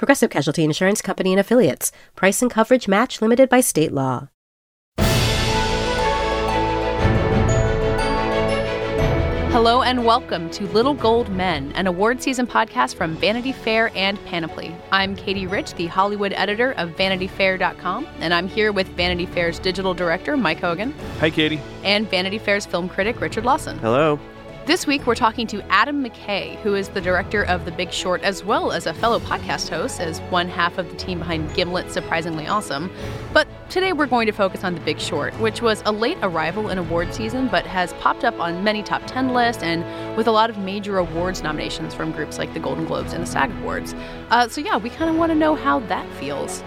Progressive Casualty Insurance Company and Affiliates. Price and coverage match limited by state law. Hello and welcome to Little Gold Men, an award season podcast from Vanity Fair and Panoply. I'm Katie Rich, the Hollywood editor of VanityFair.com, and I'm here with Vanity Fair's digital director, Mike Hogan. Hi, Katie. And Vanity Fair's film critic, Richard Lawson. Hello. This week, we're talking to Adam McKay, who is the director of The Big Short, as well as a fellow podcast host, as one half of the team behind Gimlet Surprisingly Awesome. But today, we're going to focus on The Big Short, which was a late arrival in award season, but has popped up on many top 10 lists and with a lot of major awards nominations from groups like the Golden Globes and the SAG Awards. Uh, so, yeah, we kind of want to know how that feels.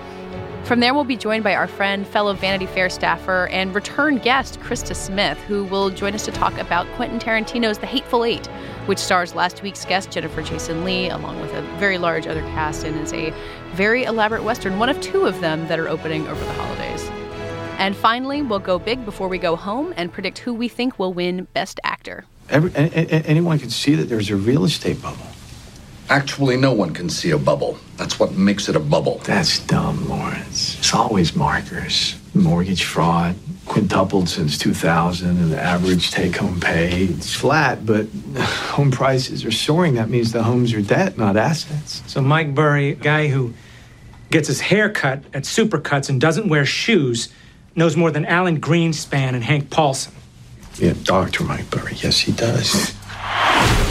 From there, we'll be joined by our friend, fellow Vanity Fair staffer, and return guest, Krista Smith, who will join us to talk about Quentin Tarantino's The Hateful Eight, which stars last week's guest, Jennifer Jason Lee, along with a very large other cast, and is a very elaborate Western, one of two of them that are opening over the holidays. And finally, we'll go big before we go home and predict who we think will win Best Actor. Every, a, a, anyone can see that there's a real estate bubble. Actually, no one can see a bubble. That's what makes it a bubble. That's dumb, Lawrence. It's always markers. Mortgage fraud quintupled since 2000, and the average take home pay is flat, but home prices are soaring. That means the homes are debt, not assets. So, Mike Burry, a guy who gets his hair cut at Supercuts and doesn't wear shoes, knows more than Alan Greenspan and Hank Paulson. Yeah, Dr. Mike Burry. Yes, he does.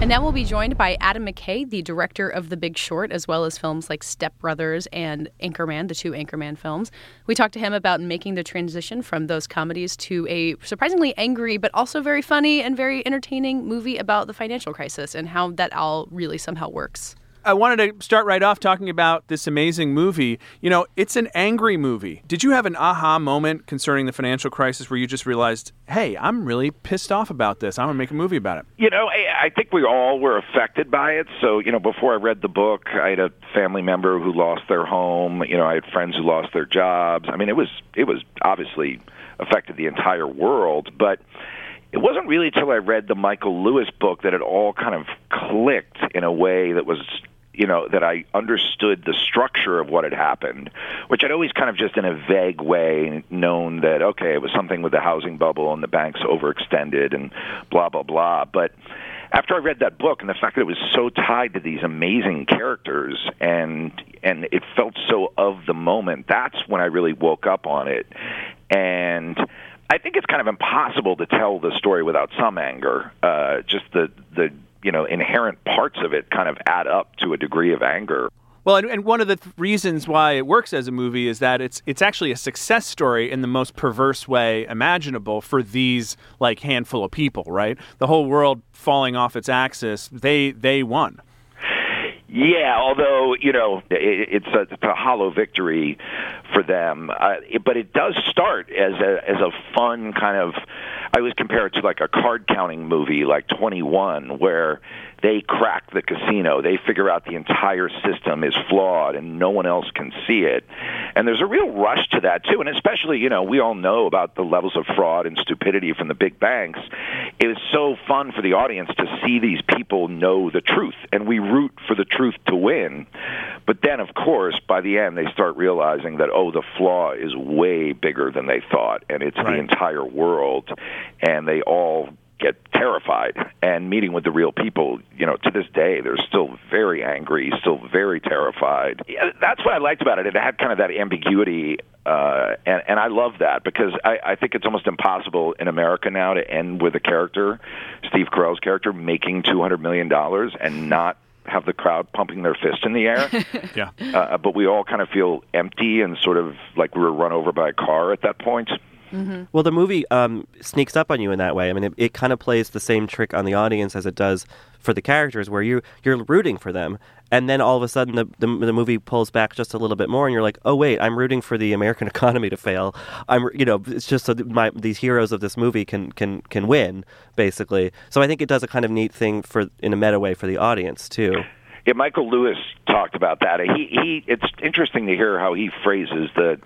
And now we'll be joined by Adam McKay, the director of The Big Short, as well as films like Step Brothers and Anchorman, the two Anchorman films. We talked to him about making the transition from those comedies to a surprisingly angry, but also very funny and very entertaining movie about the financial crisis and how that all really somehow works. I wanted to start right off talking about this amazing movie. You know, it's an angry movie. Did you have an aha moment concerning the financial crisis where you just realized, hey, I'm really pissed off about this? I'm going to make a movie about it? You know, I, I think we all were affected by it. So, you know, before I read the book, I had a family member who lost their home. You know, I had friends who lost their jobs. I mean, it was it was obviously affected the entire world, but it wasn't really until I read the Michael Lewis book that it all kind of clicked in a way that was you know that I understood the structure of what had happened, which I'd always kind of just in a vague way known that okay, it was something with the housing bubble and the banks overextended and blah blah blah. But after I read that book and the fact that it was so tied to these amazing characters and and it felt so of the moment, that's when I really woke up on it. And I think it's kind of impossible to tell the story without some anger. Uh, just the the you know inherent parts of it kind of add up to a degree of anger. Well, and, and one of the th- reasons why it works as a movie is that it's it's actually a success story in the most perverse way imaginable for these like handful of people, right? The whole world falling off its axis, they they won. Yeah, although you know it, it's, a, it's a hollow victory for them, uh, it, but it does start as a as a fun kind of. I always compare it to like a card counting movie, like Twenty One, where they crack the casino. They figure out the entire system is flawed and no one else can see it. And there's a real rush to that too. And especially, you know, we all know about the levels of fraud and stupidity from the big banks. It was so fun for the audience to see these people know the truth and we root for the truth to win. But then of course, by the end they start realizing that oh, the flaw is way bigger than they thought and it's right. the entire world and they all get terrified and meeting with the real people you know to this day they're still very angry still very terrified yeah, that's what i liked about it it had kind of that ambiguity uh and and i love that because i i think it's almost impossible in america now to end with a character steve carell's character making 200 million dollars and not have the crowd pumping their fist in the air. yeah. Uh, but we all kind of feel empty and sort of like we were run over by a car at that point. Well, the movie um, sneaks up on you in that way. I mean, it, it kind of plays the same trick on the audience as it does for the characters, where you you're rooting for them, and then all of a sudden the, the the movie pulls back just a little bit more, and you're like, oh wait, I'm rooting for the American economy to fail. I'm you know it's just so my these heroes of this movie can can can win basically. So I think it does a kind of neat thing for in a meta way for the audience too. Yeah, Michael Lewis talked about that. He he. It's interesting to hear how he phrases the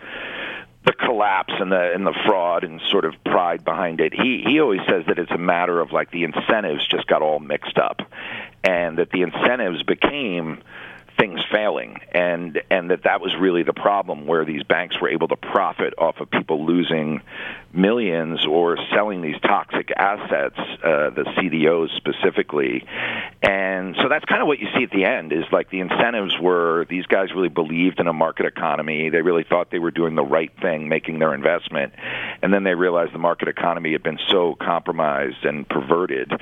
the collapse and the and the fraud and sort of pride behind it. He he always says that it's a matter of like the incentives just got all mixed up, and that the incentives became things failing and and that that was really the problem where these banks were able to profit off of people losing millions or selling these toxic assets uh, the CDOs specifically. And so that's kind of what you see at the end is like the incentives were these guys really believed in a market economy. They really thought they were doing the right thing making their investment. And then they realized the market economy had been so compromised and perverted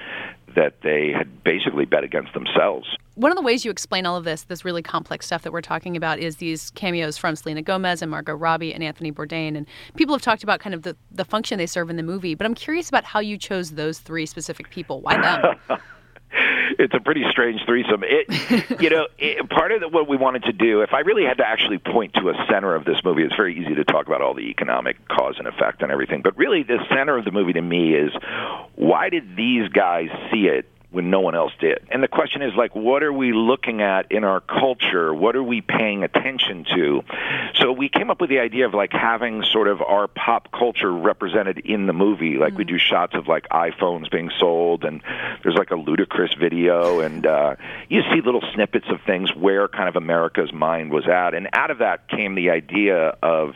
that they had basically bet against themselves. One of the ways you explain all of this, this really complex stuff that we're talking about, is these cameos from Selena Gomez and Margot Robbie and Anthony Bourdain. And people have talked about kind of the, the function they serve in the movie. But I'm curious about how you chose those three specific people. Why them? it's a pretty strange threesome. It, you know, it, part of the, what we wanted to do, if I really had to actually point to a center of this movie, it's very easy to talk about all the economic cause and effect and everything. But really, the center of the movie to me is why did these guys see it when no one else did. And the question is like what are we looking at in our culture? What are we paying attention to? So we came up with the idea of like having sort of our pop culture represented in the movie. Like mm-hmm. we do shots of like iPhones being sold and there's like a ludicrous video and uh you see little snippets of things where kind of America's mind was at. And out of that came the idea of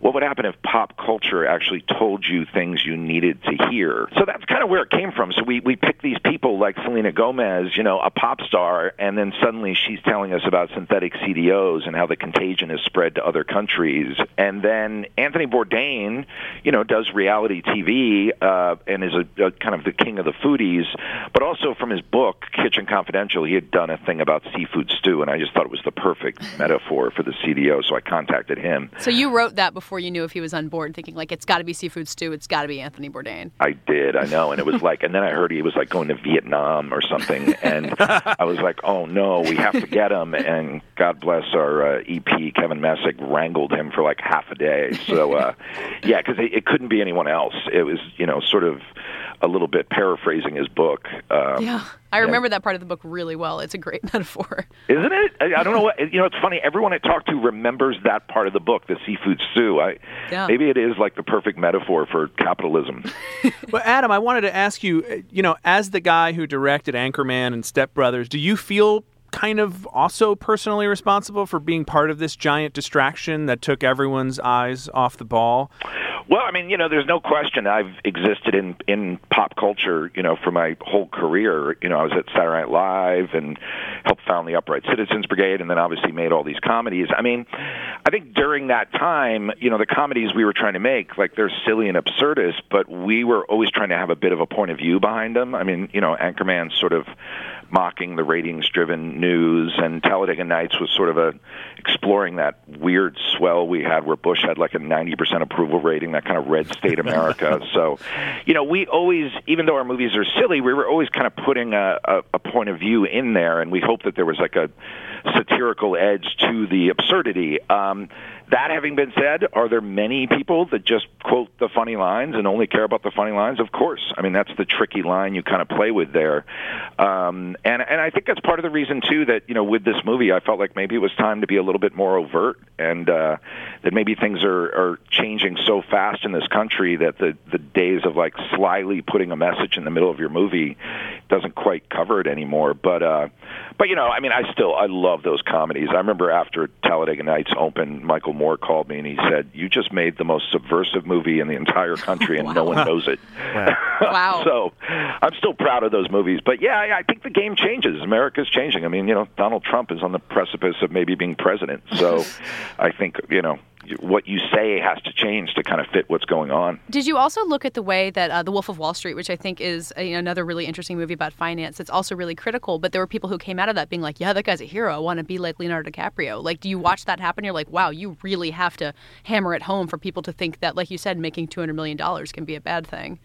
what would happen if pop culture actually told you things you needed to hear? So that's kind of where it came from. So we we picked these people like Selena Gomez, you know, a pop star, and then suddenly she's telling us about synthetic CDOs and how the contagion is spread to other countries. And then Anthony Bourdain, you know, does reality TV uh, and is a, a kind of the king of the foodies, but also from his book Kitchen Confidential, he had done a thing about seafood stew, and I just thought it was the perfect metaphor for the CDO. So I contacted him. So you wrote that before before you knew if he was on board, thinking like it's got to be seafood stew, it's got to be Anthony Bourdain. I did, I know, and it was like, and then I heard he was like going to Vietnam or something, and I was like, oh no, we have to get him. And God bless our uh, EP Kevin Messick wrangled him for like half a day. So uh, yeah, because it, it couldn't be anyone else. It was you know sort of a little bit paraphrasing his book. Um, yeah, I remember that part of the book really well. It's a great metaphor, isn't it? I, I don't know what you know. It's funny. Everyone I talk to remembers that part of the book, the seafood stew. I yeah. maybe it is like the perfect metaphor for capitalism. well, Adam, I wanted to ask you. Uh, you know, as the guy who directed Anchorman and Step Brothers, do you feel kind of also personally responsible for being part of this giant distraction that took everyone's eyes off the ball? Well, I mean, you know, there's no question I've existed in in pop culture, you know, for my whole career. You know, I was at Saturday Night Live and helped found the Upright Citizens Brigade, and then obviously made all these comedies. I mean, I think during that time, you know, the comedies we were trying to make, like they're silly and absurdist, but we were always trying to have a bit of a point of view behind them. I mean, you know, Anchorman sort of mocking the ratings-driven news, and Talladega Nights was sort of a exploring that weird swell we had where Bush had like a 90% approval rating, that kind of red state America. so, you know, we always, even though our movies are silly, we were always kind of putting a, a, a point of view in there, and we hoped that there was like a satirical edge to the absurdity. Um, that having been said, are there many people that just quote the funny lines and only care about the funny lines? Of course. I mean, that's the tricky line you kind of play with there. Um, and and I think that's part of the reason too that you know with this movie, I felt like maybe it was time to be a little bit more overt, and uh, that maybe things are are changing so fast in this country that the the days of like slyly putting a message in the middle of your movie doesn't quite cover it anymore. But uh, but you know, I mean, I still I love those comedies. I remember after Talladega Nights opened, Michael Moore called me and he said, "You just made the most subversive movie in the entire country, and wow. no one knows it." wow. so I'm still proud of those movies. But yeah, I think the game changes. America's changing. I mean, you know, Donald Trump is on the precipice of maybe being president. So I think you know what you say has to change to kind of fit what's going on. Did you also look at the way that uh, The Wolf of Wall Street, which I think is a, another really interesting movie about finance, it's also really critical, but there were people who came out of that being like, yeah, that guy's a hero. I want to be like Leonardo DiCaprio. Like, do you watch that happen? You're like, wow, you really have to hammer it home for people to think that, like you said, making $200 million can be a bad thing.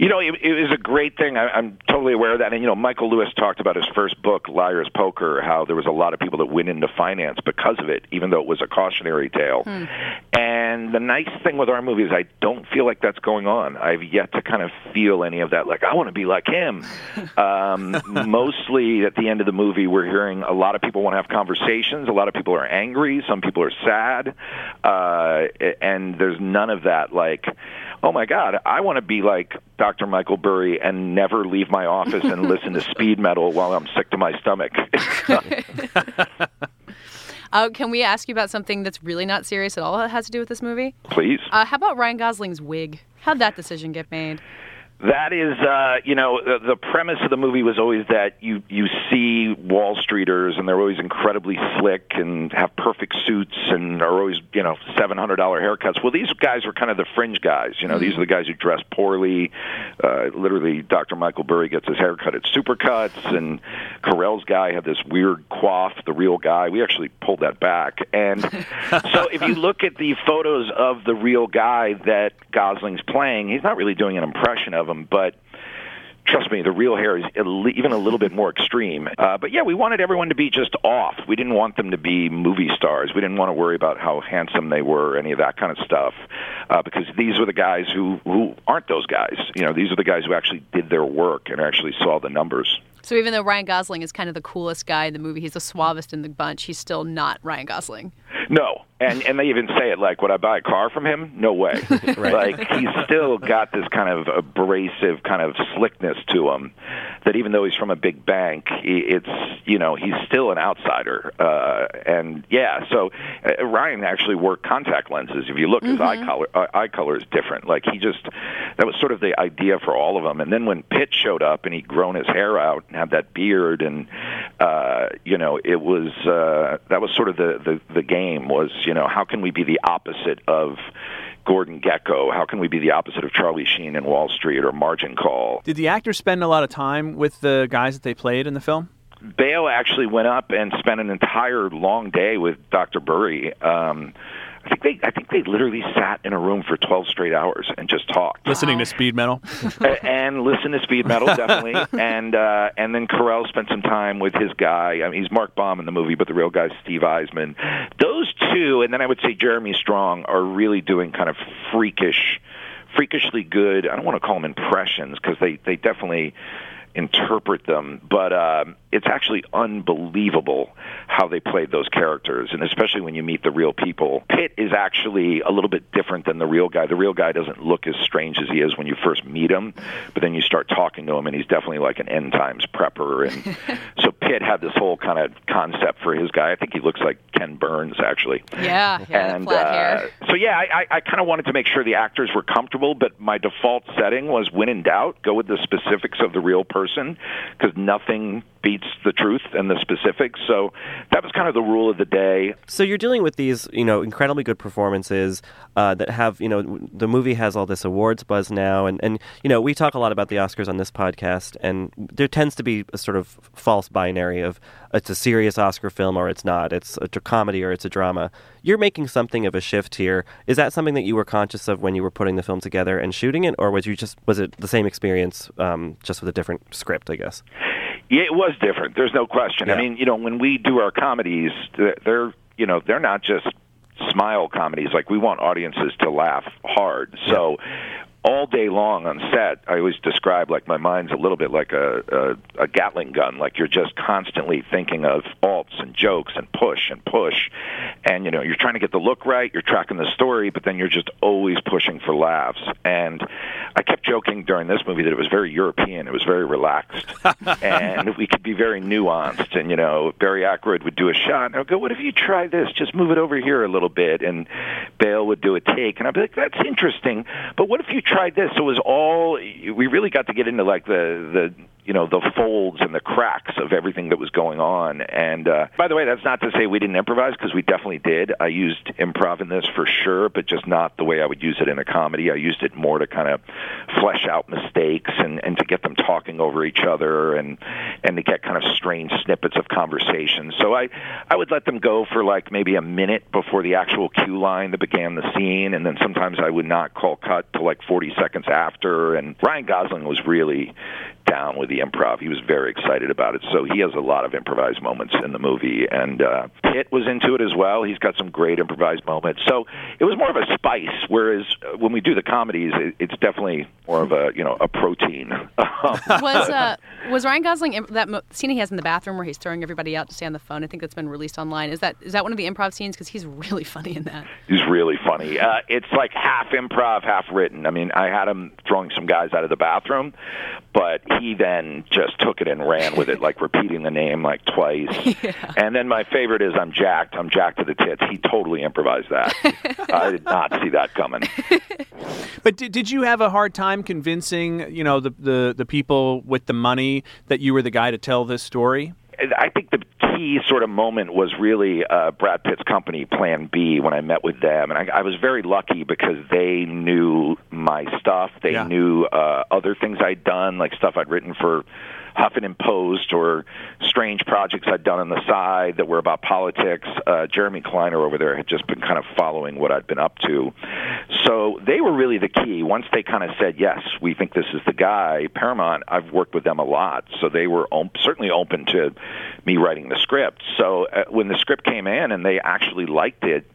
You know, it, it was a great thing. I, I'm totally aware of that. And you know, Michael Lewis talked about his first book, Liar's Poker, how there was a lot of people that went into finance because of it, even though it was a cautionary tale. Hmm. And the nice thing with our movie is I don't feel like that's going on. I've yet to kind of feel any of that. Like I want to be like him. um, mostly at the end of the movie, we're hearing a lot of people want to have conversations. A lot of people are angry. Some people are sad. Uh, and there's none of that. Like oh my God, I want to be like Dr. Michael Burry and never leave my office and listen to speed metal while I'm sick to my stomach. Uh, can we ask you about something that's really not serious at all that has to do with this movie? Please. Uh, how about Ryan Gosling's wig? How'd that decision get made? That is, uh, you know, the, the premise of the movie was always that you you see Wall Streeters and they're always incredibly slick and have perfect suits and are always, you know, seven hundred dollar haircuts. Well, these guys were kind of the fringe guys. You know, these are the guys who dress poorly. Uh, literally, Dr. Michael Burry gets his haircut at Supercuts, and Carell's guy had this weird quaff. The real guy, we actually pulled that back. And so, if you look at the photos of the real guy that Gosling's playing, he's not really doing an impression of him, but trust me, the real hair is even a little bit more extreme. Uh, but yeah, we wanted everyone to be just off. We didn't want them to be movie stars. We didn't want to worry about how handsome they were, any of that kind of stuff, uh, because these were the guys who who aren't those guys. You know, these are the guys who actually did their work and actually saw the numbers. So even though Ryan Gosling is kind of the coolest guy in the movie, he's the suavest in the bunch. He's still not Ryan Gosling. No, and and they even say it like, would I buy a car from him? No way. Like he's still got this kind of abrasive kind of slickness to him that even though he's from a big bank, it's you know he's still an outsider. Uh, and yeah, so uh, Ryan actually wore contact lenses. If you look, his eye color uh, eye color is different. Like he just that was sort of the idea for all of them. And then when Pitt showed up and he'd grown his hair out and had that beard, and uh, you know it was uh, that was sort of the, the the game was you know how can we be the opposite of Gordon Gekko? How can we be the opposite of Charlie Sheen in Wall Street or Margin Call? Did the actors spend a lot of time with the guys that they played in the film? Bale actually went up and spent an entire long day with Dr. Burry. Um, I think they I think they literally sat in a room for 12 straight hours and just talked. Listening to speed metal. A- and listen to speed metal definitely and uh and then Carell spent some time with his guy I mean he's Mark Baum in the movie but the real guy's Steve Eisman those two and then I would say Jeremy Strong are really doing kind of freakish freakishly good I don't want to call them impressions because they they definitely interpret them but um it's actually unbelievable how they played those characters and especially when you meet the real people. Pitt is actually a little bit different than the real guy. The real guy doesn't look as strange as he is when you first meet him but then you start talking to him and he's definitely like an end times prepper and so Pitt had this whole kind of concept for his guy. I think he looks like Ken Burns actually. Yeah, yeah, and flat uh, hair. so yeah, I, I, I kind of wanted to make sure the actors were comfortable, but my default setting was when in doubt, go with the specifics of the real person because nothing beats the truth and the specifics. So that was kind of the rule of the day. So you're dealing with these, you know, incredibly good performances uh, that have, you know, the movie has all this awards buzz now, and and you know, we talk a lot about the Oscars on this podcast, and there tends to be a sort of false binary of it's a serious Oscar film or it's not, it's a comedy or it's a drama. You're making something of a shift here. Is that something that you were conscious of when you were putting the film together and shooting it, or was you just was it the same experience, um, just with a different script, I guess? Yeah, it was different. There's no question. Yeah. I mean, you know, when we do our comedies, they're- they're you know they're not just smile comedies. Like we want audiences to laugh hard. So. All day long on set, I always describe like my mind's a little bit like a, a a Gatling gun. Like you're just constantly thinking of alts and jokes and push and push, and you know you're trying to get the look right. You're tracking the story, but then you're just always pushing for laughs. And I kept joking during this movie that it was very European. It was very relaxed, and we could be very nuanced. And you know, Barry Ackroyd would do a shot, and I'd go, "What if you try this? Just move it over here a little bit." And Bale would do a take, and I'd be like, "That's interesting." But what if you tried this? So it was all we really got to get into like the the you know the folds and the cracks of everything that was going on. And uh, by the way, that's not to say we didn't improvise because we definitely did. I used improv in this for sure, but just not the way I would use it in a comedy. I used it more to kind of flesh out mistakes and and to get them talking over each other and and to get kind of strange snippets of conversation. So I I would let them go for like maybe a minute before the actual cue line that began the scene, and then sometimes I would not call cut to like 40 seconds after. And Ryan Gosling was really down with the improv. He was very excited about it. So he has a lot of improvised moments in the movie, and uh, Pitt was into it as well. He's got some great improvised moments. So it was more of a spice. Whereas uh, when we do the comedies, it, it's definitely more of a you know a protein. was uh, was Ryan Gosling that mo- scene he has in the bathroom where he's throwing everybody out to stay on the phone? I think that's been released online. Is that is that one of the improv scenes? Because he's really funny in that. He's really funny. Uh, it's like half improv, half written. I mean, I had him throwing some guys out of the bathroom, but he then just took it and ran with it, like repeating the name like twice. Yeah. And then my favorite is I'm jacked. I'm jacked to the tits. He totally improvised that. I did not see that coming. But did, did you have a hard time convincing, you know, the, the, the people with the money that you were the guy to tell this story? I think the key sort of moment was really uh, Brad Pitt's company, Plan B, when I met with them, and I, I was very lucky because they knew my stuff. They Yeah. knew uh, other things I'd done, like stuff I'd written for Huffington Post or strange projects I'd done on the side that were about politics. Uh, Jeremy Kleiner over there had just been kind of following what I'd been up to. So they were really the key. Once they kind of said, yes, we think this is the guy, Paramount, I've worked with them a lot. So they were op- certainly open to me writing the script. So uh, when the script came in and they actually liked it,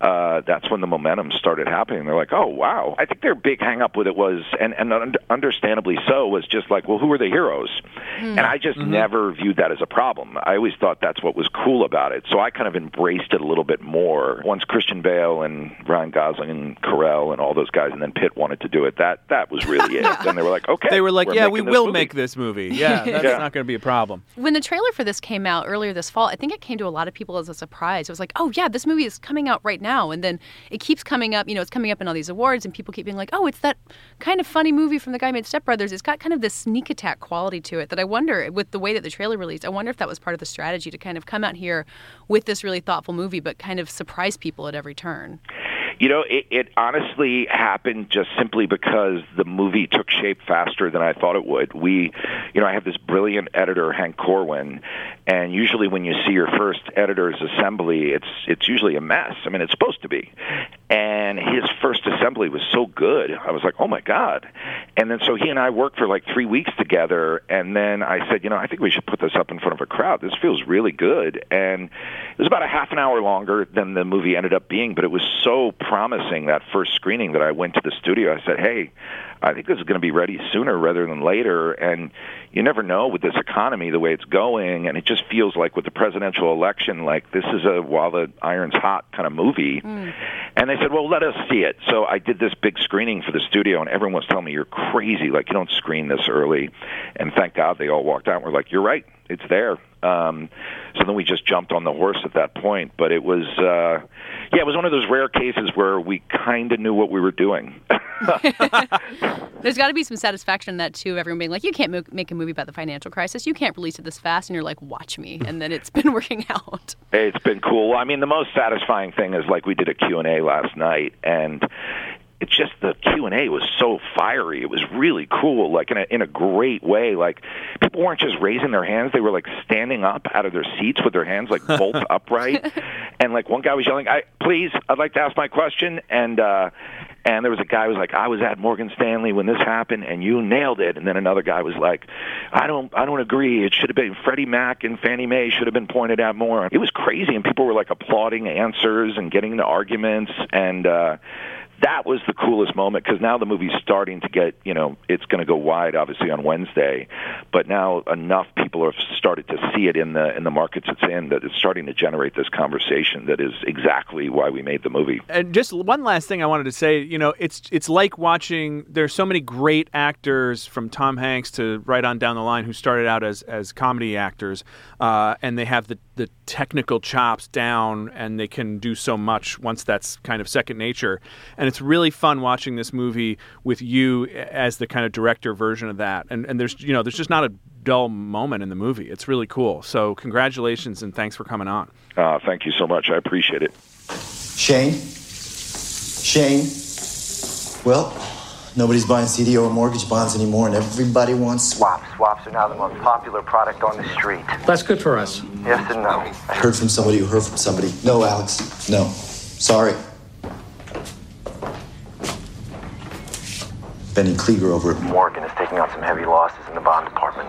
uh, that's when the momentum started happening. They're like, "Oh, wow!" I think their big hang up with it was, and and un- understandably so, was just like, "Well, who are the heroes?" Hmm. And I just mm-hmm. never viewed that as a problem. I always thought that's what was cool about it. So I kind of embraced it a little bit more. Once Christian Bale and Ryan Gosling and Carell and all those guys, and then Pitt wanted to do it. That that was really it. Then they were like, "Okay." They were like, we're yeah, we will movie." make this movie. Yeah, that's Yeah. not going to be a problem. When the trailer for this came out earlier this fall, I think it came to a lot of people as a surprise. It was like, oh, yeah, this movie is coming out right now. And then it keeps coming up, you know, it's coming up in all these awards, and people keep being like, oh, it's that kind of funny movie from the guy who made Step Brothers. It's got kind of this sneak attack quality to it that I wonder, with the way that the trailer released, I wonder if that was part of the strategy to kind of come out here with this really thoughtful movie, but kind of surprise people at every turn. You know, it, it honestly happened just simply because the movie took shape faster than I thought it would. We, you know, I have this brilliant editor, Hank Corwin, and usually when you see your first editor's assembly, it's it's usually a mess. I mean, it's supposed to be. And his first assembly was so good. I was like, oh my god. And then so he and I worked for like three weeks together, and then I said, you know, I think we should put this up in front of a crowd. This feels really good. And it was about a half an hour longer than the movie ended up being, but it was so promising that first screening that I went to the studio. I said, hey, I think this is going to be ready sooner rather than later. And you never know with this economy the way it's going, and it just feels like with the presidential election, like this is a while the iron's hot kind of movie. Mm. And they said, well, let us see it. So I did this big screening for the studio, and everyone was telling me you're crazy, like you don't screen this early. And thank God they all walked out and were like, you're right, it's there. Um, so then we just jumped on the horse at that point. But it was, uh, yeah, it was one of those rare cases where we kind of knew what we were doing. There's got to be some satisfaction in that too. Everyone being like, "You can't mo- make a movie about the financial crisis. You can't release it this fast." And you're like, "Watch me!" And then it's been working out. It's been cool. I mean, the most satisfying thing is like we did a Q&A last night and it's just the Q&A was so fiery. It was really cool like in a in a great way. Like people weren't just raising their hands, they were like standing up out of their seats with their hands like bolt upright. And like one guy was yelling, "I please, I'd like to ask my question." And uh and there was a guy who was like, "I was at Morgan Stanley when this happened, and you nailed it." And then another guy was like, "I don't, I don't agree. It should have been Freddie Mac and Fannie Mae should have been pointed out more." It was crazy, and people were like applauding answers and getting into arguments, and uh, that was the coolest moment because now the movie's starting to get, you know, it's going to go wide, obviously on Wednesday, but now enough people have started to see it in the in the markets it's in that it's starting to generate this conversation that is exactly why we made the movie. And just one last thing I wanted to say, you know, it's it's like watching. There's so many great actors from Tom Hanks to right on down the line who started out as as comedy actors, uh, and they have the the technical chops down, and they can do so much once that's kind of second nature. And it's really fun watching this movie with you as the kind of director version of that. And and there's you know there's just not a dull moment in the movie. It's really cool. So congratulations and thanks for coming on. Uh, thank you so much. I appreciate it. Shane? Shane? Well, nobody's buying CDO or mortgage bonds anymore, and everybody wants Swaps. Swaps are now the most popular product on the street. That's good for us. Yes and no. I heard from somebody who heard from somebody. No, Alex. No. Sorry. Benny Klieger over at Morgan is taking on some heavy losses in the bond department.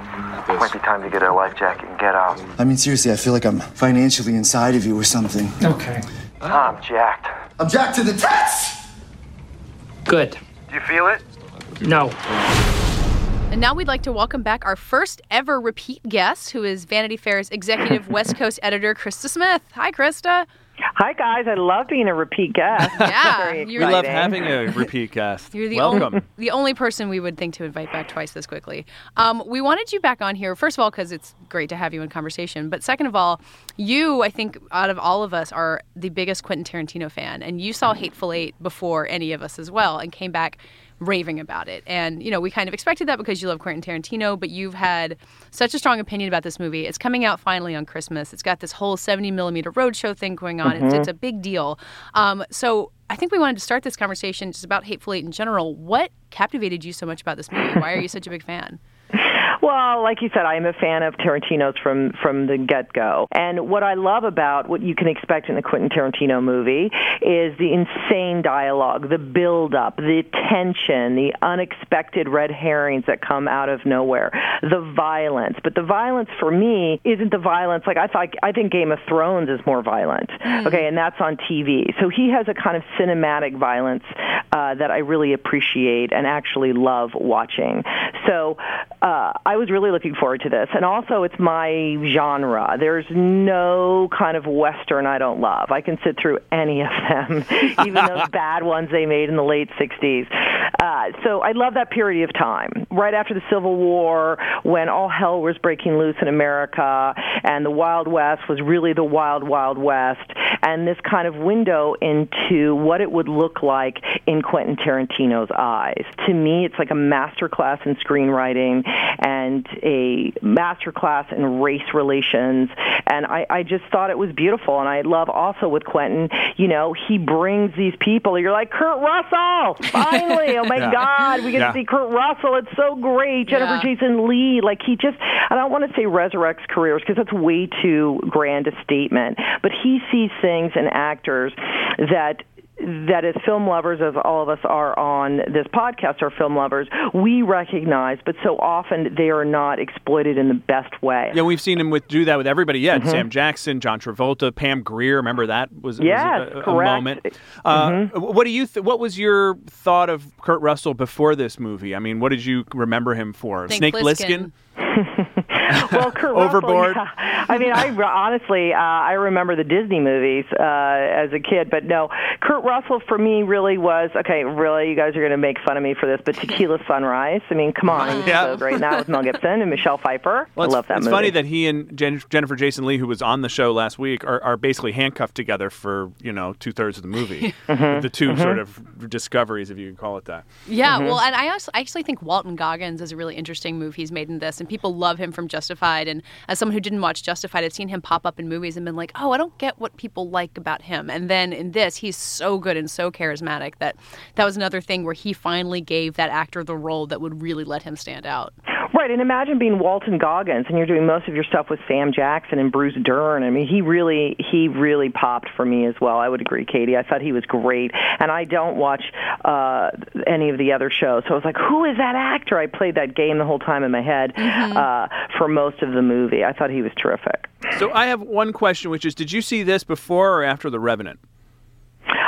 Might be time to get a life jacket and get out. I mean, seriously, I feel like I'm financially inside of you or something. Okay. I'm jacked. I'm jacked to the tits! Good. Do you feel it? No. And now we'd like to welcome back our first ever repeat guest, who is Vanity Fair's executive West Coast editor, Krista Smith. Hi, Krista. Hi guys, I love being a repeat guest. Yeah, you're- We love having a repeat guest. You're the Welcome. only the only person we would think to invite back twice this quickly. Um, we wanted you back on here first of all because it's great to have you in conversation, but second of all, you I think out of all of us are the biggest Quentin Tarantino fan, and you saw Hateful Eight before any of us as well, and came back raving about it. And you know we kind of expected that because you love Quentin Tarantino, but you've had such a strong opinion about this movie. It's coming out finally on Christmas. It's got this whole 70 millimeter roadshow thing going on. It's, it's a big deal. Um, so I think we wanted to start this conversation just about Hateful Eight in general. What captivated you so much about this movie? Why are you such a big fan? Well, like you said, I am a fan of Tarantino's from from the get go. And what I love about what you can expect in a Quentin Tarantino movie is the insane dialogue, the build up, the tension, the unexpected red herrings that come out of nowhere, the violence. But the violence for me isn't the violence like I thought. I think Game of Thrones is more violent. Mm. Okay, and that's on TV. So he has a kind of cinematic violence uh, that I really appreciate and actually love watching. So uh, I was really looking forward to this. And also, it's my genre. There's no kind of Western I don't love. I can sit through any of them, even those bad ones they made in the late 60s. Uh, so I love that period of time. Right after the Civil War, when all hell was breaking loose in America, and the Wild West was really the Wild, Wild West, and this kind of window into what it would look like in Quentin Tarantino's eyes. To me, it's like a masterclass in screenwriting and a masterclass in race relations. And I, I just thought it was beautiful. And I love also with Quentin, you know, he brings these people. You're like, Kurt Russell, finally. oh my Yeah. God, we get Yeah. to see Kurt Russell. It's so great. Jennifer Yeah. Jason Lee. Like he just, I don't want to say resurrects careers because that's way too grand a statement. But he sees things in actors that that as film lovers, as all of us are on this podcast, are film lovers, we recognize, but so often they are not exploited in the best way. Yeah, we've seen him with do that with everybody. Yeah, Mhm. Sam Jackson, John Travolta, Pam Grier. Remember that was, was Yes, a, a correct. moment. Uh, What do you? Th- what was your thought of Kurt Russell before this movie? I mean, what did you remember him for? Think Snake Plissken. Plissken. well, Kurt Overboard. Russell, yeah. I mean, I honestly, uh, I remember the Disney movies uh, as a kid, but no, Kurt Russell for me really was okay. Really, you guys are going to make fun of me for this, but Tequila Sunrise. I mean, come on, he was Yeah. so great. And that was Mel Gibson and Michelle Pfeiffer. Well, I love that it's movie. funny that he and Jen- Jennifer Jason Lee, who was on the show last week, are, are basically handcuffed together for you know two thirds of the movie. Mhm. The 2 Mhm. sort of discoveries, if you can call it that. Yeah, Mm-hmm. well, and I also, I actually think Walton Goggins is a really interesting move he's made in this, and people love him from Justified. And as someone who didn't watch Justified, I've seen him pop up in movies and been like, oh, I don't get what people like about him. And then in this, he's so good and so charismatic that that was another thing where he finally gave that actor the role that would really let him stand out. Right, and imagine being Walton Goggins and you're doing most of your stuff with Sam Jackson and Bruce Dern. I mean, he really he really popped for me as well. I would agree, Katie. I thought he was great, and I don't watch uh, any of the other shows, so I was like, who is that actor? I played that game the whole time in my head uh, for most of the movie. I thought he was terrific. So I have one question, which is, did you see this before or after The Revenant?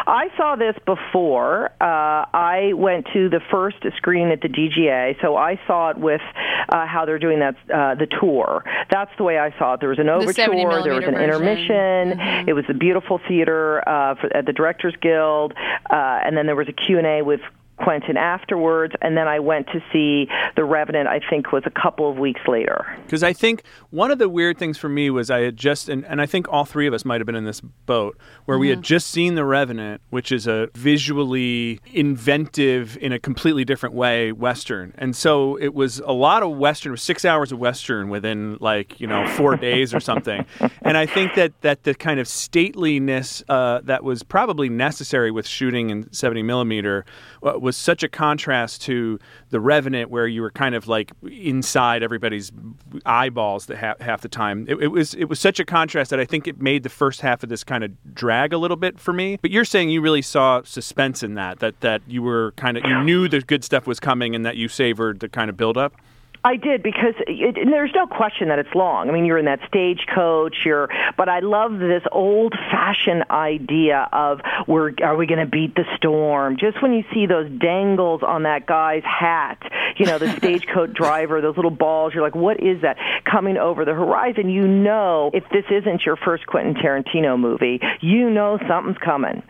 I saw this before. Uh, I went to the first screen at the DGA, so I saw it with uh, how they're doing that uh, the tour. That's the way I saw it. There was an overture, 70 there was an version. intermission. It was a beautiful theater uh, for, at the Directors Guild, uh, and then there was a Q and A with Quentin afterwards, and then I went to see The Revenant. I think was a couple of weeks later. Because I think one of the weird things for me was I had just, and, and I think all three of us might have been in this boat, where we had just seen The Revenant, which is a visually inventive, in a completely different way, Western. And so it was a lot of Western, it was six hours of Western within like, you know, four days or something. And I think that, that the kind of stateliness uh, that was probably necessary with shooting in 70 millimeter uh, was such a contrast to The Revenant, where you were kind of like inside everybody's eyeballs the half, the time. It, it was it was such a contrast that I think it made the first half of this kind of drag a little bit for me. But you're saying you really saw suspense in that that that you were kind of you knew the good stuff was coming and that you savored the kind of build up. I did because it, there's no question that it's long. I mean, you're in that stagecoach. You're, but I love this old-fashioned idea of we're are we going to beat the storm? Just when you see those dangles on that guy's hat, you know, the stagecoach driver, those little balls. You're like, what is that coming over the horizon? You know, if this isn't your first Quentin Tarantino movie, you know something's coming.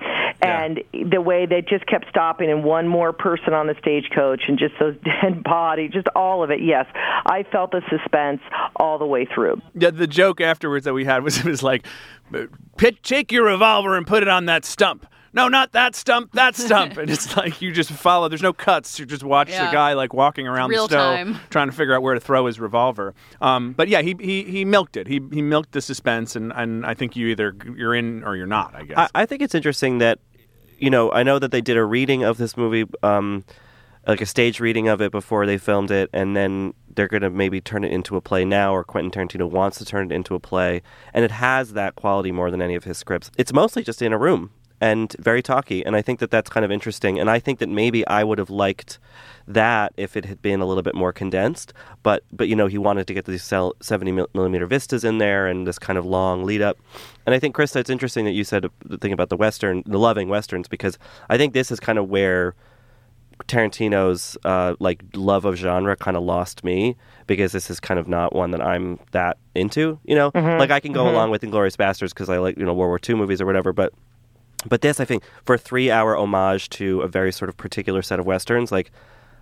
And the way they just kept stopping and one more person on the stagecoach and just those dead bodies, just all of it. Yes, I felt the suspense all the way through. Yeah, the joke afterwards that we had was it was like, "Pit, take your revolver and put it on that stump. No, not that stump, that stump. and it's like you just follow. There's no cuts. You just watch Yeah. the guy like walking around Real the stove, time. trying to figure out where to throw his revolver. Um, but yeah, he, he he milked it. He he milked the suspense, and, and I think you either you're in or you're not. I guess. I, I think it's interesting that, you know, I know that they did a reading of this movie, um, like a stage reading of it before they filmed it, and then they're going to maybe turn it into a play now, or Quentin Tarantino wants to turn it into a play, and it has that quality more than any of his scripts. It's mostly just in a room and very talky, and I think that that's kind of interesting, and I think that maybe I would have liked that if it had been a little bit more condensed, but but you know he wanted to get these 70 millimeter vistas in there and this kind of long lead up, and I think Krista, it's interesting that you said the thing about the western, the loving westerns, because I think this is kind of where Tarantino's uh, like love of genre kind of lost me because this is kind of not one that I'm that into. You know, Mhm, like I can go mhm. along with Inglourious Basterds because I like you know World War II movies or whatever, but but this I think for a three hour homage to a very sort of particular set of westerns, like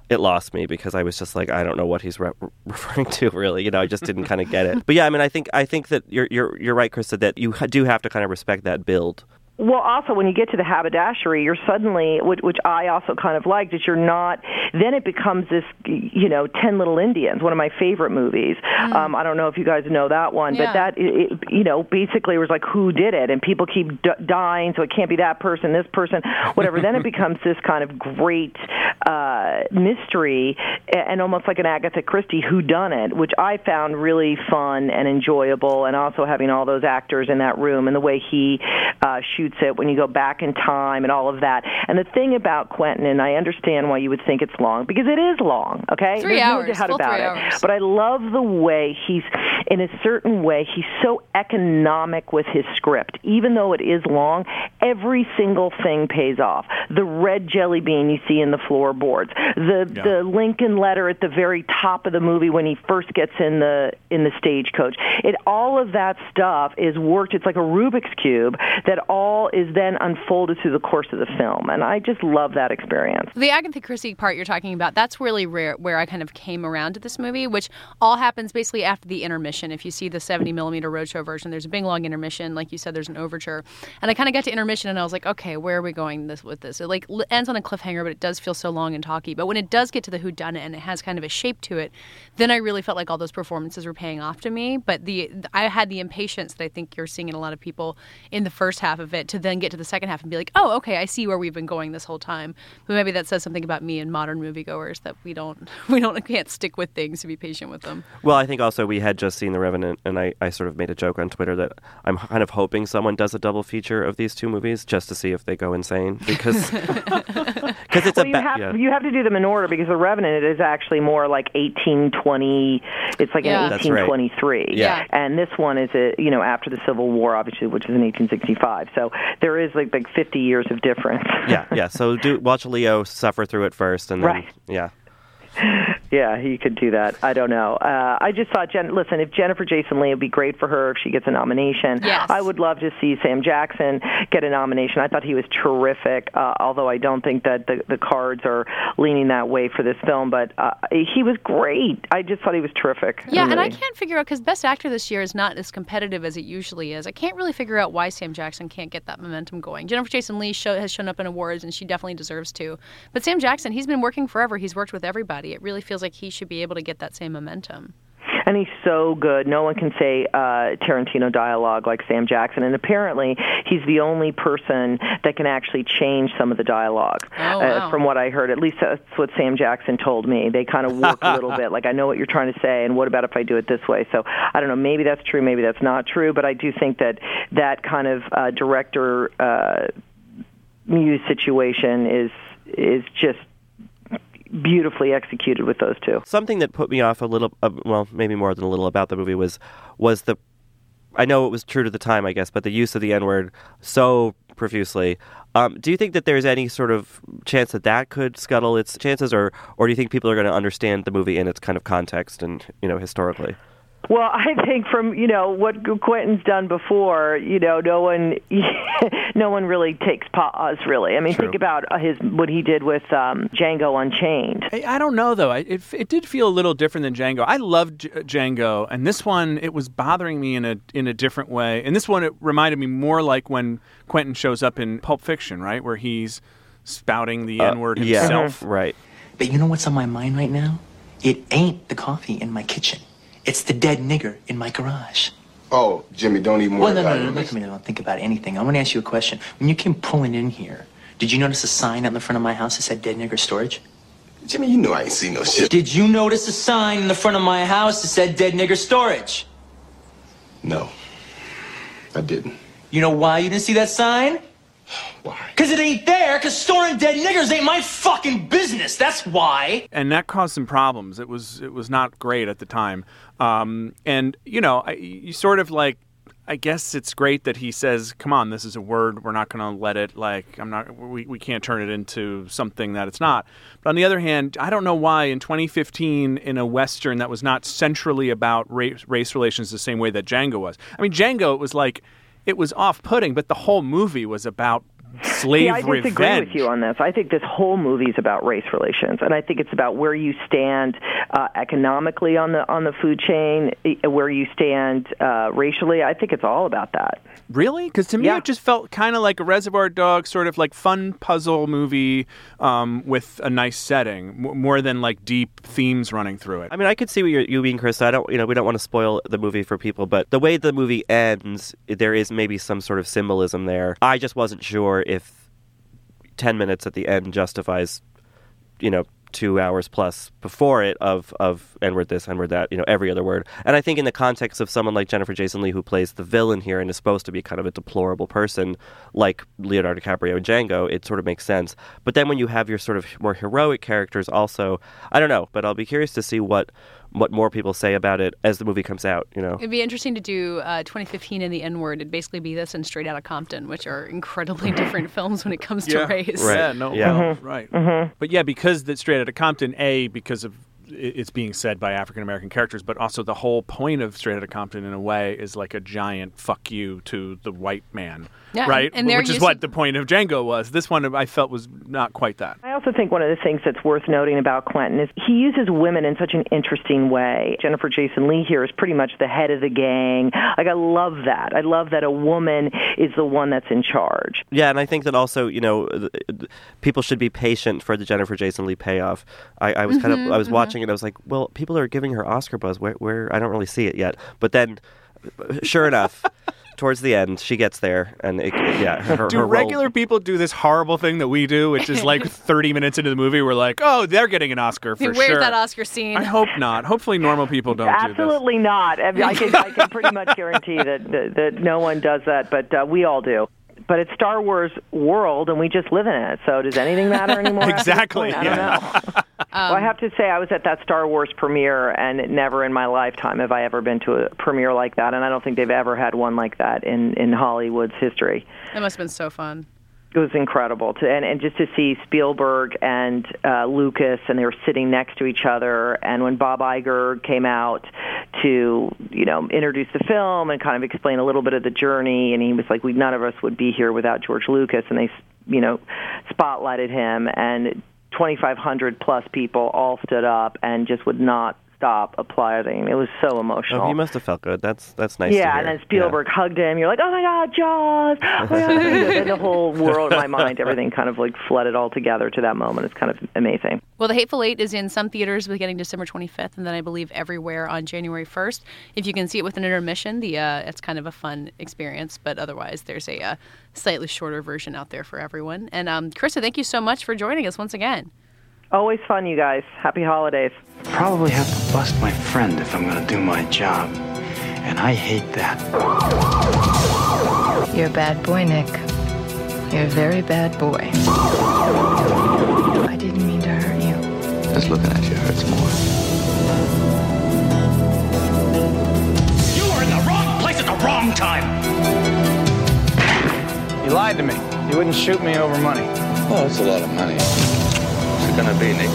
it lost me because I was just like I don't know what he's re- referring to really. You know, I just didn't kind of get it. But yeah, I mean, I think I think that you're you're you're right, Krista, that you do have to kind of respect that build. Well, also when you get to the haberdashery, you're suddenly, which, which I also kind of liked, is you're not. Then it becomes this, you know, Ten Little Indians, one of my favorite movies. Um, I don't know if you guys know that one, Yeah. but that, it, it, you know, basically it was like who did it, and people keep d- dying, so it can't be that person, this person, whatever. then it becomes this kind of great uh, mystery, and almost like an Agatha Christie who done it, which I found really fun and enjoyable, and also having all those actors in that room and the way he uh, shoots it when you go back in time and all of that. And the thing about Quentin, and I understand why you would think it's long because it is long. Okay, Three There's no hours, doubt full about three it. hours. But I love the way he's, in a certain way, he's so economic with his script. Even though it is long, every single thing pays off. The red jelly bean you see in the floorboards, the the Lincoln letter at the very top of the movie when he first gets in the in the stagecoach. It all of that stuff is worked. It's like a Rubik's cube that all is then unfolded through the course of the film, and I just love that experience. The Agatha Christie part you're talking about, that's really rare where I kind of came around to this movie, which all happens basically after the intermission. If you see the 70 millimeter roadshow version, there's a big long intermission. Like you said, there's an overture. And I kind of got to intermission and I was like, okay, where are we going this with this? It like ends on a cliffhanger, but it does feel so long and talky. But when it does get to the who done it and it has kind of a shape to it, then I really felt like all those performances were paying off to me. But the I had the impatience that I think you're seeing in a lot of people in the first half of it to then get to the second half and be like, oh, okay, I see where we've been going this whole time. But maybe that says something about me and modern moviegoers that we don't we don't can't stick with things to be patient with them. Well, I think also we had just seen The Revenant, and I, I sort of made a joke on Twitter that I'm kind of hoping someone does a double feature of these two movies just to see if they go insane because because it's well, a you ba- have yeah. you have to do them in order because the Revenant is actually more like 1820. It's like Yeah. an That's right. 1823. Yeah. And this one is a you know after the Civil War, obviously, which is in 1865. So there is like like 50 years of difference. yeah, yeah. So do watch Leo suffer through it first, and then Right. yeah. Yeah, he could do that. I don't know. Uh, I just thought, Jen, listen, if Jennifer Jason Lee would be great for her if she gets a nomination. Yes. I would love to see Sam Jackson get a nomination. I thought he was terrific, uh, although I don't think that the, the cards are leaning that way for this film. But uh, he was great. I just thought he was terrific. Yeah, and I can't figure out because Best Actor this year is not as competitive as it usually is. I can't really figure out why Sam Jackson can't get that momentum going. Jennifer Jason Lee show, has shown up in awards, and she definitely deserves to. But Sam Jackson, he's been working forever. He's worked with everybody. It really feels like he should be able to get that same momentum. And he's so good. No one can say uh, Tarantino dialogue like Sam Jackson. And apparently, he's the only person that can actually change some of the dialogue. Oh, uh, wow. from what I heard, at least that's what Sam Jackson told me. They kind of work a little bit. Like, I know what you're trying to say, and what about if I do it this way? So I don't know. Maybe that's true. Maybe that's not true. But I do think that that kind of uh, director uh, muse situation is is just beautifully executed with those two. Something that put me off a little, uh, well, maybe more than a little about the movie was was the. I know it was true to the time, I guess, but the use of the N word so profusely. Um, do you think that there's any sort of chance that that could scuttle its chances, or or do you think people are going to understand the movie in its kind of context and you know historically? Well, I think from you know what Quentin's done before, you know, no one, no one really takes pause. Really, I mean, think about uh, his what he did with um, Django Unchained. I, I don't know though. I, it it did feel a little different than Django. I loved J- Django, and this one it was bothering me in a in a different way. And this one it reminded me more like when Quentin shows up in Pulp Fiction, right, where he's spouting the N word himself. yeah, himself. right. But you know what's on my mind right now? It ain't the coffee in my kitchen. It's the dead nigger in my garage. Oh, Jimmy, don't even Well, worry no, about no, no, it. look at me. Don't think about anything. I want to ask you a question. When you came pulling in here, did you notice a sign out in the front of my house that said dead nigger storage? Jimmy, you know I ain't seen no shit. Did you notice a sign in the front of my house that said dead nigger storage? No, I didn't. You know why you didn't see that sign? Why? Because it ain't there, because storing dead niggers ain't my fucking business. That's why. and that caused some problems. It was it was not great at the time. Um, and you know, I, you sort of like. I guess it's great that he says, "Come on, this is a word. We're not going to let it like I'm not. We, we can't turn it into something that it's not." But on the other hand, I don't know why in 2015 in a western that was not centrally about race, race relations the same way that Django was. I mean, Django it was like it was off-putting, but the whole movie was about slave See, I disagree revenge. with you on this. I think this whole movie is about race relations, and I think it's about where you stand uh, economically on the on the food chain, where you stand uh, racially. I think it's all about that. Really? Because to me, Yeah. it just felt kind of like a Reservoir Dogs sort of like fun puzzle movie um, with a nice setting, m- more than like deep themes running through it. I mean, I could see what you're, you mean, Chris. I don't, you know, we don't want to spoil the movie for people, but the way the movie ends, there is maybe some sort of symbolism there. I just wasn't sure if ten minutes at the end justifies, you know, two hours plus before it of of n word this, n word that, you know, every other word. And I think in the context of someone like Jennifer Jason Leigh, who plays the villain here and is supposed to be kind of a deplorable person, like Leonardo DiCaprio and Django, it sort of makes sense. But then when you have your sort of more heroic characters, also, I don't know, but I'll be curious to see what what more people say about it as the movie comes out. You know. It'd be interesting to do uh, 2015 and the N word. It'd basically be this and Straight Outta Compton, which are incredibly different films when it comes to race. Yeah, no, Yeah. no, Mm-hmm. right. But yeah, because that Straight Outta Compton, a because of it- it's being said by African American characters, but also the whole point of Straight Outta Compton, in a way, is like a giant fuck you to the white man, Yeah, right? and they're Which is using- what the point of Django was. This one I felt was not quite that. I also think one of the things that's worth noting about Quentin is he uses women in such an interesting way. Jennifer Jason Leigh here is pretty much the head of the gang. Like I love that. I love that a woman is the one that's in charge. Yeah, and I think that also, you know, th- th- people should be patient for the Jennifer Jason Leigh payoff. I, I was kind of, mm-hmm, I was mm-hmm. watching it, I was like, well, people are giving her Oscar buzz. Where, where I don't really see it yet. But then, sure enough, towards the end, she gets there, and it, yeah, her, do her role- regular people do this horrible thing that we do, which is like 30 minutes into the movie, we're like, oh, they're getting an Oscar for Where's sure. that Oscar scene? I hope not. Hopefully, normal people don't do this. Absolutely not. I, mean, I can I can pretty much guarantee that, that that no one does that, but uh, we all do. But it's Star Wars world, and we just live in it. So does anything matter anymore? Exactly. I yeah. don't know. well, I have to say, I was at that Star Wars premiere, and never in my lifetime have I ever been to a premiere like that. And I don't think they've ever had one like that in in Hollywood's history. That must have been so fun. It was incredible to and, and just to see Spielberg and uh, Lucas and they were sitting next to each other. And when Bob Iger came out to you know introduce the film and kind of explain a little bit of the journey and he was like we none of us would be here without George Lucas and they you know spotlighted him. And 2500 plus people all stood up and just would not stop applauding. It was so emotional. Oh, he must have felt good. That's that's nice. yeah, to and then Spielberg hugged him. You're like, oh my God, Jaws! Oh my God. and the whole world in my mind, everything kind of like flooded all together to that moment. It's kind of amazing. Well, The Hateful Eight is in some theaters beginning December 25th, and then I believe everywhere on January 1st. If you can see it with an intermission, the uh, it's kind of a fun experience. But otherwise, there's a uh, slightly shorter version out there for everyone. And um, Krista, thank you so much for joining us once again. Always fun, you guys. Happy holidays. Probably have to bust my friend if I'm gonna do my job. And I hate that. You're a bad boy, Nick. You're a very bad boy. I didn't mean to hurt you. Just looking at you hurts more. You were in the wrong place at the wrong time. You lied to me. You wouldn't shoot me over money. Oh, it's a lot of money. It gonna be, Nick?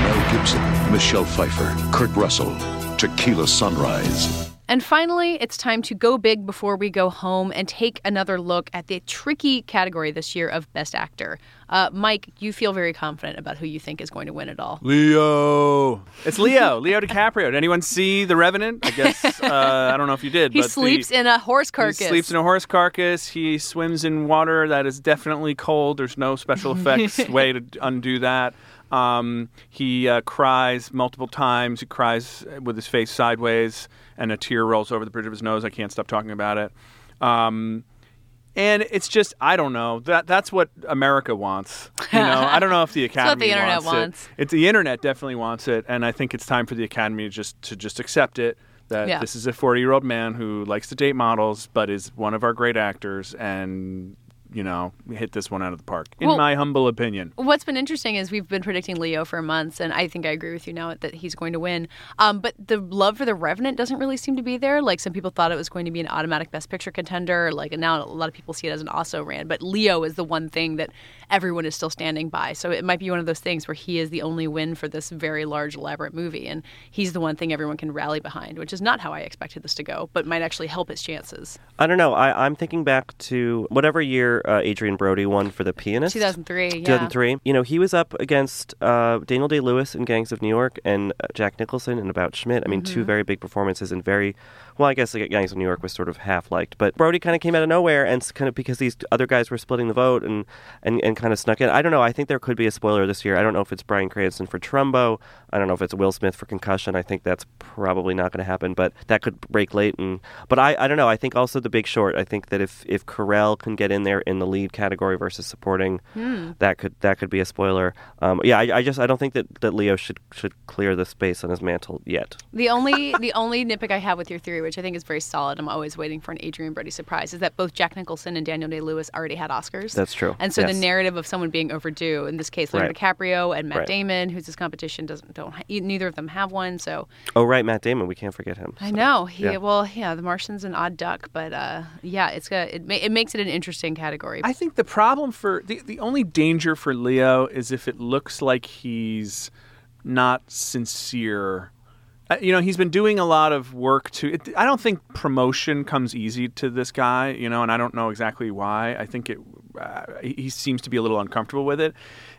Mel Gibson, Michelle Pfeiffer, Kurt Russell, Tequila Sunrise. And finally, it's time to go big before we go home and take another look at the tricky category this year of Best Actor. Uh, Mike, you feel very confident about who you think is going to win it all. Leo. It's Leo. Leo DiCaprio. Did anyone see The Revenant? I guess uh, I don't know if you did. He but sleeps the, in a horse carcass. He sleeps in a horse carcass. He swims in water that is definitely cold. There's no special effects way to undo that. Um, he uh, cries multiple times. He cries with his face sideways, and a tear rolls over the bridge of his nose. I can't stop talking about it. Um, and it's just I don't know that that's what America wants. You know, I don't know if the Academy what the internet wants, wants. it. It's the internet definitely wants it, and I think it's time for the Academy to just to just accept it that Yeah. this is a 40 year old man who likes to date models, but is one of our great actors, and you know, hit this one out of the park, in Well- my humble opinion. What's been interesting is we've been predicting Leo for months, and I think I agree with you now that he's going to win. Um, but the love for the Revenant doesn't really seem to be there. Like some people thought it was going to be an automatic Best Picture contender. Like and now a lot of people see it as an also ran. But Leo is the one thing that everyone is still standing by. So it might be one of those things where he is the only win for this very large, elaborate movie, and he's the one thing everyone can rally behind, which is not how I expected this to go, but might actually help his chances. I don't know. I, I'm thinking back to whatever year uh, Adrien Brody won for The Pianist. 2003, yeah. 2003. You know, he was up against uh, Daniel Day Lewis in Gangs of New York and uh, Jack Nicholson in About Schmidt. I mean, two Mhm. very big performances and very, well, I guess like, Gangs of New York was sort of half liked. But Brody kind of came out of nowhere and kind of because these other guys were splitting the vote and, and, and kind of snuck in. I don't know. I think there could be a spoiler this year. I don't know if it's Bryan Cranston for Trumbo. I don't know if it's Will Smith for Concussion. I think that's probably not going to happen, but that could break late. And But I, I don't know. I think also The Big Short. I think that if, if Carell can get in there in the lead category versus supporting, Hmm. that could that could be a spoiler. Um, yeah, I, I just I don't think that, that Leo should should clear the space on his mantle yet. The only the only nitpick I have with your theory, which I think is very solid, I'm always waiting for an Adrien Brody surprise, is that both Jack Nicholson and Daniel Day Lewis already had Oscars. That's true, And so yes. the narrative of someone being overdue, in this case, Leonardo Right. DiCaprio and Matt Right. Damon, who's his competition, doesn't don't e- neither of them have one. So Oh right, Matt Damon. We can't forget him. I know he yeah. well yeah, The Martian's an odd duck, but uh, yeah, it's a, it ma- it makes it an interesting category. I think the problem for the, the only danger for Leo is if it looks like he's not sincere. Uh, you know, he's been doing a lot of work to. It, I don't think promotion comes easy to this guy. You know, and I don't know exactly why. I think it. Uh, he seems to be a little uncomfortable with it,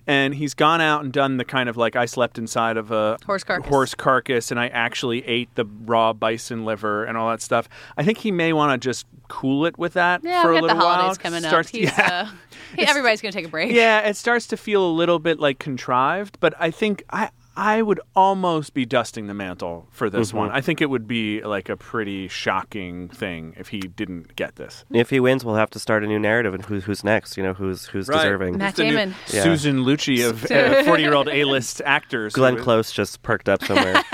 and he's gone out and done the kind of like I slept inside of a Horse carcass. horse carcass, and I actually ate the raw bison liver and all that stuff. I think he may want to just cool it with that yeah, for a got the holidays while. coming Starts- up. Yeah. uh, he- everybody's gonna take a break. Yeah, it starts to feel a little bit like contrived, but I think I I would almost be dusting the mantle for this Mhm. one. I think it would be like a pretty shocking thing if he didn't get this. If he wins, we'll have to start a new narrative and who, who's next. You know, who's who's Right. deserving. Matt Who's new Damon. Yeah. Susan Lucci of uh, forty-year-old A-list actors. Glenn Close just perked up somewhere.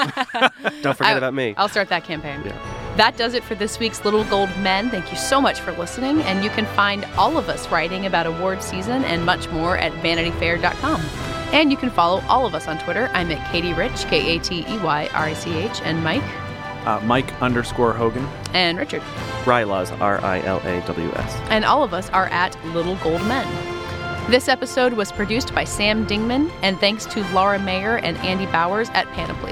Don't forget I- about me. I'll start that campaign. Yeah. That does it for this week's Little Gold Men. Thank you so much for listening, and you can find all of us writing about award season and much more at vanityfair.com. And you can follow all of us on Twitter. I'm at Katey Rich, K A T E Y R I C H, and Mike. uh, Mike underscore Hogan. And Richard. Rilaws, R I L A W S. And all of us are at Little Gold Men. This episode was produced by Sam Dingman, and thanks to Laura Mayer and Andy Bowers at Panoply.